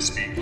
Crispy.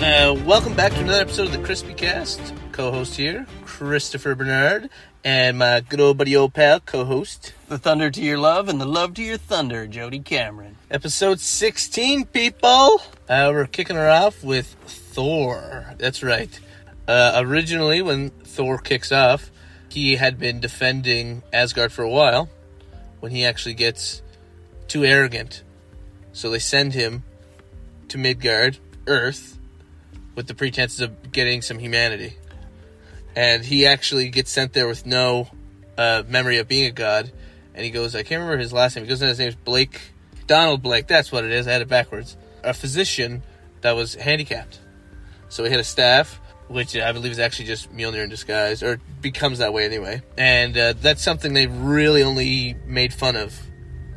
Uh, welcome back to another episode of the Crispy Cast. Co-host here, Christopher Bernard, and my good old buddy old pal, co-host. The thunder to your love and the love to your thunder, Jody Cameron. Episode 16, people! Uh, we're kicking her off with Thor. That's right. Uh, originally, when Thor kicks off, he had been defending Asgard for a while, when he actually gets too arrogant. So they send him to Midgard, Earth, with the pretenses of getting some humanity. And he actually gets sent there with no uh, memory of being a god. And he goes, I can't remember his last name. He goes, his name is Blake. Donald Blake, that's what it is. I had it backwards. A physician that was handicapped. So he had a staff, which I believe is actually just Mjolnir in disguise, or becomes that way anyway. And uh, that's something they really only made fun of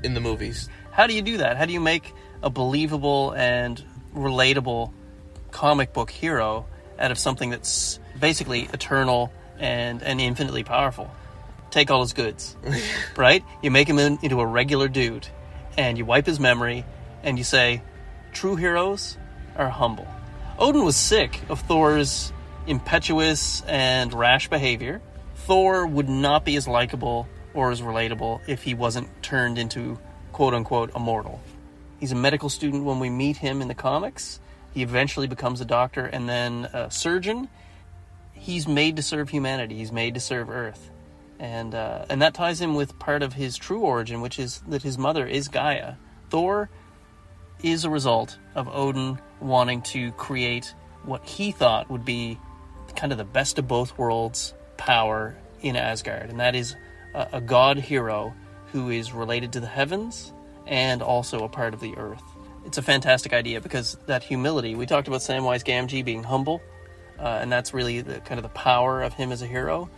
in the movies. How do you do that? How do you make a believable and relatable comic book hero out of something that's basically eternal and, and infinitely powerful? Take all his goods, right? You make him in, into a regular dude, and you wipe his memory, and you say, true heroes are humble. Odin was sick of Thor's impetuous and rash behavior. Thor would not be as likable or as relatable if he wasn't turned into quote unquote immortal. He's a medical student when we meet him in the comics. He eventually becomes a doctor and then a surgeon. He's made to serve humanity. He's made to serve Earth, and uh, and that ties in with part of his true origin, which is that his mother is Gaia. Thor is a result of Odin wanting to create what he thought would be kind of the best of both worlds power in Asgard, and that is a, a god hero who is related to the heavens and also a part of the earth. It's a fantastic idea because that humility, we talked about Samwise Gamgee being humble, uh, and that's really the kind of the power of him as a hero.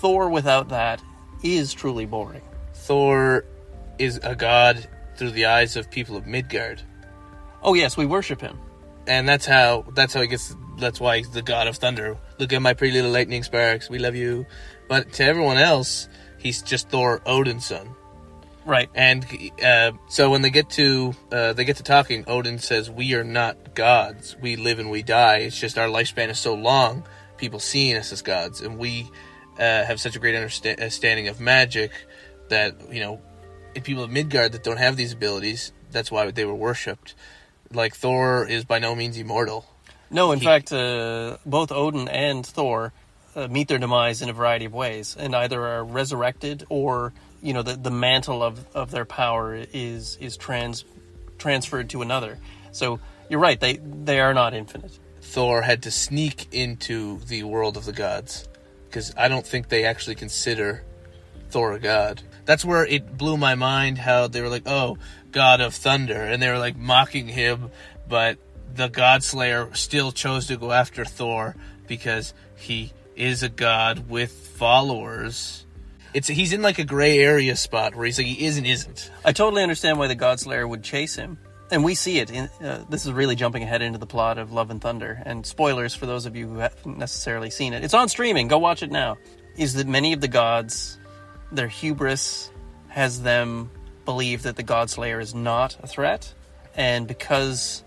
Thor, without that, is truly boring. Thor is a god through the eyes of people of Midgard. Oh yes, we worship him. and that's how that's how he gets that's why he's the god of thunder look at my pretty little lightning sparks we love you. But to everyone else he's just thor odin's son. Right. and uh, so when they get to uh, they get to talking odin says we are not gods. We live and we die. It's just our lifespan is so long. People seeing us as gods. And we uh, have such a great understanding of magic that you know if people of midgard that don't have these abilities that's why they were worshipped. Like thor is by no means immortal No, in He- fact, uh, both Odin and Thor uh, meet their demise in a variety of ways, and either are resurrected or you know the, the mantle of, of their power is is trans transferred to another. So you're right; they they are not infinite. Thor had to sneak into the world of the gods because I don't think they actually consider Thor a god. That's where it blew my mind how they were like, "Oh, god of thunder," and they were like mocking him, but the God Slayer still chose to go after Thor because he is a god with followers. It's he's in like a gray area spot where he's like he is and isn't. I totally understand why the Godslayer would chase him, and we see it. In, uh, this is really jumping ahead into the plot of Love and Thunder, and spoilers for those of you who haven't necessarily seen it. It's on streaming. Go watch it now. Is that many of the gods, their hubris has them believe that the Godslayer is not a threat, and because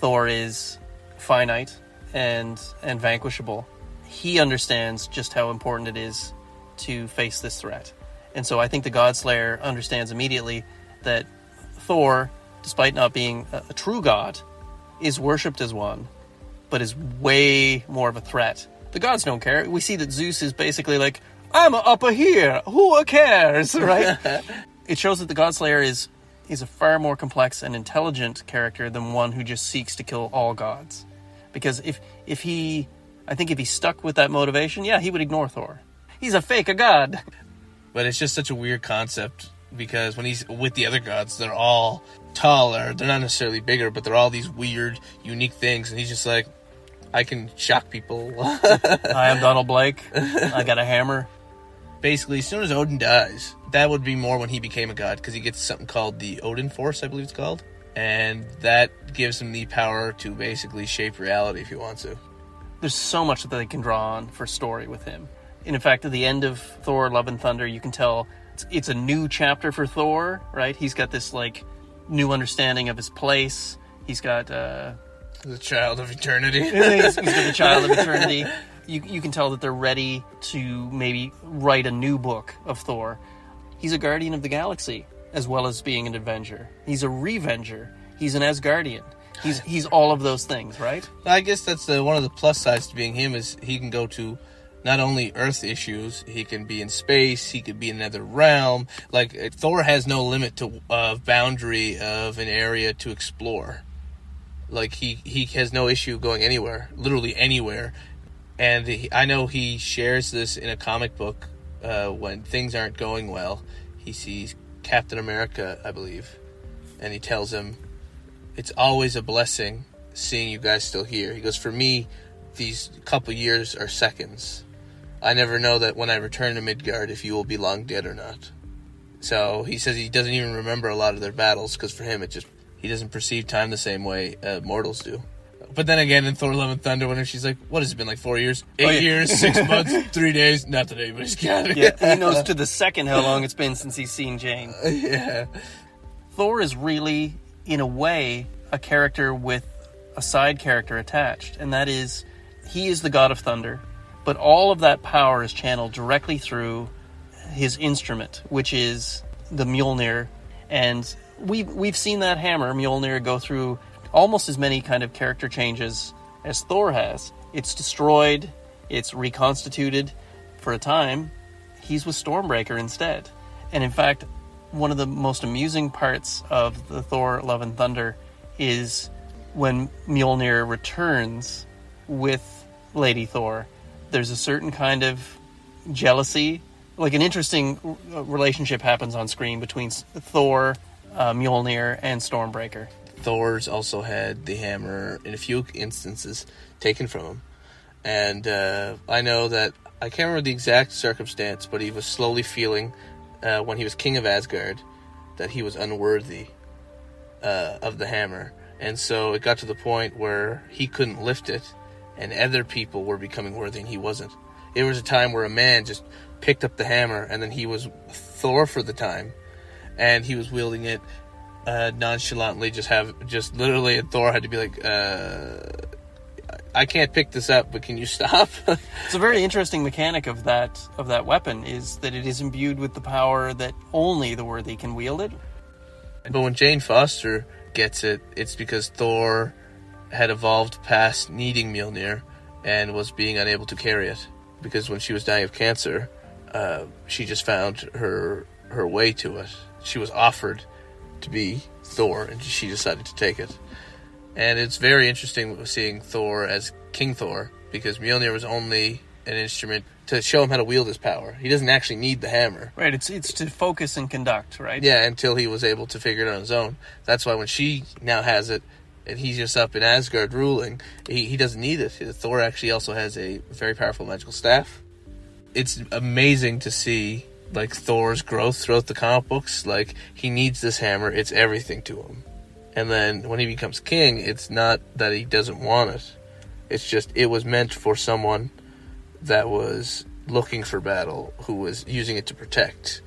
Thor is finite and and vanquishable, he understands just how important it is to face this threat. And so I think the Godslayer understands immediately that Thor, despite not being a, a true god, is worshipped as one, but is way more of a threat. The gods don't care. We see that Zeus is basically like, I'm up here. Who cares? Right? it shows that the Godslayer is is a far more complex and intelligent character than one who just seeks to kill all gods. Because if if he I think if he stuck with that motivation, yeah, he would ignore Thor. He's a fake a god. But it's just such a weird concept because when he's with the other gods, they're all taller. They're not necessarily bigger, but they're all these weird, unique things. And he's just like, I can shock people. I am Donald Blake. I got a hammer. Basically, as soon as Odin dies, that would be more when he became a god because he gets something called the Odin Force, I believe it's called. And that gives him the power to basically shape reality if he wants to. there's so much that they can draw on for story with him. And in fact, at the end of Thor: Love and Thunder, you can tell it's, it's a new chapter for Thor. Right? He's got this like new understanding of his place. He's got uh, The child of eternity. he's, he's got the child of eternity. You, you can tell that they're ready to maybe write a new book of Thor. He's a guardian of the galaxy as well as being an Avenger. He's a Revenger. He's an Asgardian. He's he's all of those things, right? I guess that's the, one of the plus sides to being him is he can go to not only Earth issues, he can be in space, he could be in another realm. Like uh, Thor has no limit to uh, boundary of an area to explore. Like he he has no issue going anywhere, literally anywhere. And he, I know he shares this in a comic book uh, when things aren't going well. He sees Captain America, I believe, and he tells him, "It's always a blessing seeing you guys still here." He goes, "For me, these couple years are seconds. I never know that when I return to Midgard if you will be long dead or not." So he says he doesn't even remember a lot of their battles because for him it just he doesn't perceive time the same way uh, mortals do. But then again, in Thor: Love and Thunder, when she's like, "What has it been like? Four years, oh, eight Oh, yeah. years, six months, three days? Not that anybody's counting." Yeah, he knows to the second how long it's been since he's seen Jane. yeah. Thor is really, in a way, a character with a side character attached, and that is he is the god of thunder, but all of that power is channeled directly through his instrument, which is the Mjolnir, and we've we've seen that hammer Mjolnir go through almost as many kind of character changes as Thor has. It's destroyed, it's reconstituted for a time. He's with Stormbreaker instead. And in fact, one of the most amusing parts of the Thor Love and Thunder is when Mjolnir returns with Lady Thor. There's a certain kind of jealousy, like an interesting relationship happens on screen between Thor, uh, Mjolnir, and Stormbreaker. Thor's also had the hammer in a few instances taken from him, and uh, I know that I can't remember the exact circumstance, but he was slowly feeling uh, when he was king of Asgard that he was unworthy uh, of the hammer, and so it got to the point where he couldn't lift it, and other people were becoming worthy, and he wasn't. It was a time where a man just picked up the hammer, and then he was Thor for the time, and he was wielding it uh, nonchalantly. Just have just literally, and Thor had to be like, uh, "I can't pick this up, but can you stop?" It's a very interesting mechanic of that of that weapon is that it is imbued with the power that only the worthy can wield it. But when Jane Foster gets it, it's because Thor had evolved past needing Mjolnir and was being unable to carry it. Because when she was dying of cancer, uh, she just found her her way to it. She was offered to be Thor, and she decided to take it. And it's very interesting seeing Thor as King Thor because Mjolnir was only an instrument to show him how to wield his power. He doesn't actually need the hammer. Right, it's it's to focus and conduct, right? Yeah, until he was able to figure it out on his own. That's why when she now has it, and he's just up in Asgard ruling, he, he doesn't need it. Thor actually also has a very powerful magical staff. It's amazing to see like Thor's growth throughout the comic books. Like he needs this hammer; it's everything to him. And then when he becomes king, it's not that he doesn't want it. It's just it was meant for someone that was looking for battle, who was using it to protect.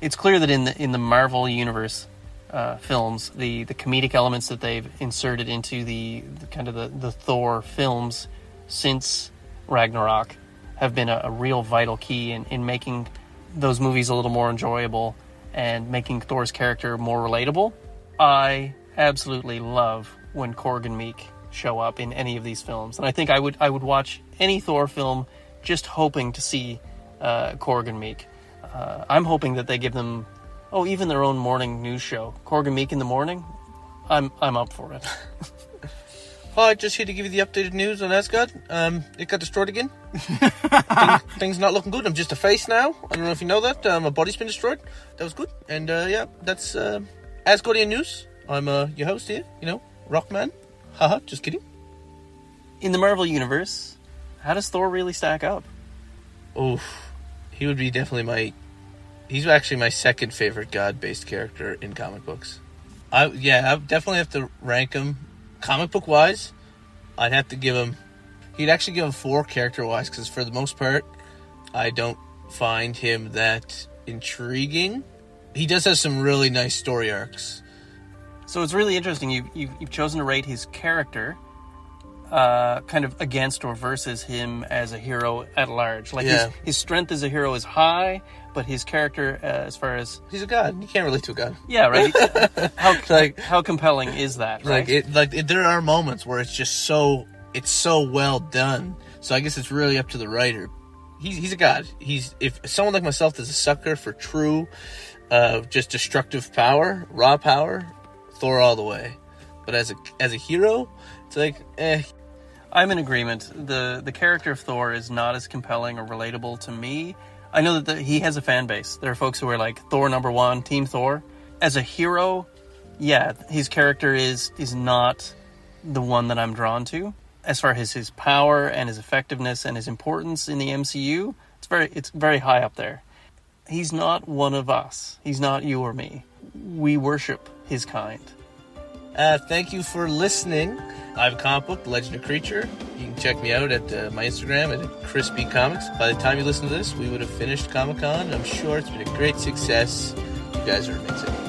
It's clear that in the in the Marvel universe uh, films, the the comedic elements that they've inserted into the, the kind of the, the Thor films since Ragnarok have been a, a real vital key in, in making those movies a little more enjoyable and making Thor's character more relatable. I absolutely love when Korg and Miek show up in any of these films, and I think I would I would watch any Thor film just hoping to see uh, Korg and Miek. Uh, I'm hoping that they give them, oh, even their own morning news show, Korg and Miek in the morning. I'm I'm up for it. Hi, just here to give you the updated news on Asgard. Um, it got destroyed again. Thing, things not looking good. I'm just a face now. I don't know if you know that. Uh, my body's been destroyed. That was good. And uh, yeah, that's uh, Asgardian news. I'm uh, your host here. You know, Rockman. Haha, just kidding. In the Marvel universe, how does Thor really stack up? Oof, he would be definitely my. He's actually my second favorite god-based character in comic books. I yeah, I definitely have to rank him comic book wise. I'd have to give him. He'd actually give him four character wise because for the most part, I don't find him that intriguing. He does have some really nice story arcs. So it's really interesting. You, you've, you've chosen to rate his character uh, kind of against or versus him as a hero at large. Like Yeah. his, his strength as a hero is high, but his character, uh, as far as He's a god. You can't relate to a god. yeah, right. how Like- how compelling is that? Right. Like it, like it, there are moments where it's just so it's so well done. So I guess it's really up to the writer. He's he's a god. He's if someone like myself is a sucker for true, uh, just destructive power, raw power, Thor all the way. But as a as a hero, it's like eh. I'm in agreement. the The character of Thor is not as compelling or relatable to me. I know that the, he has a fan base. There are folks who are like Thor number one, Team Thor. As a hero, yeah, his character is is not the one that I'm drawn to. As far as his power and his effectiveness and his importance in the MCU, it's very it's very high up there. He's not one of us. He's not you or me. We worship his kind. Uh, thank you for listening. I have a comic book, The Legend of Creature. You can check me out at uh, my Instagram at Crispy Comics. By the time you listen to this, we would have finished Comic Con. I'm sure it's been a great success. You guys are amazing.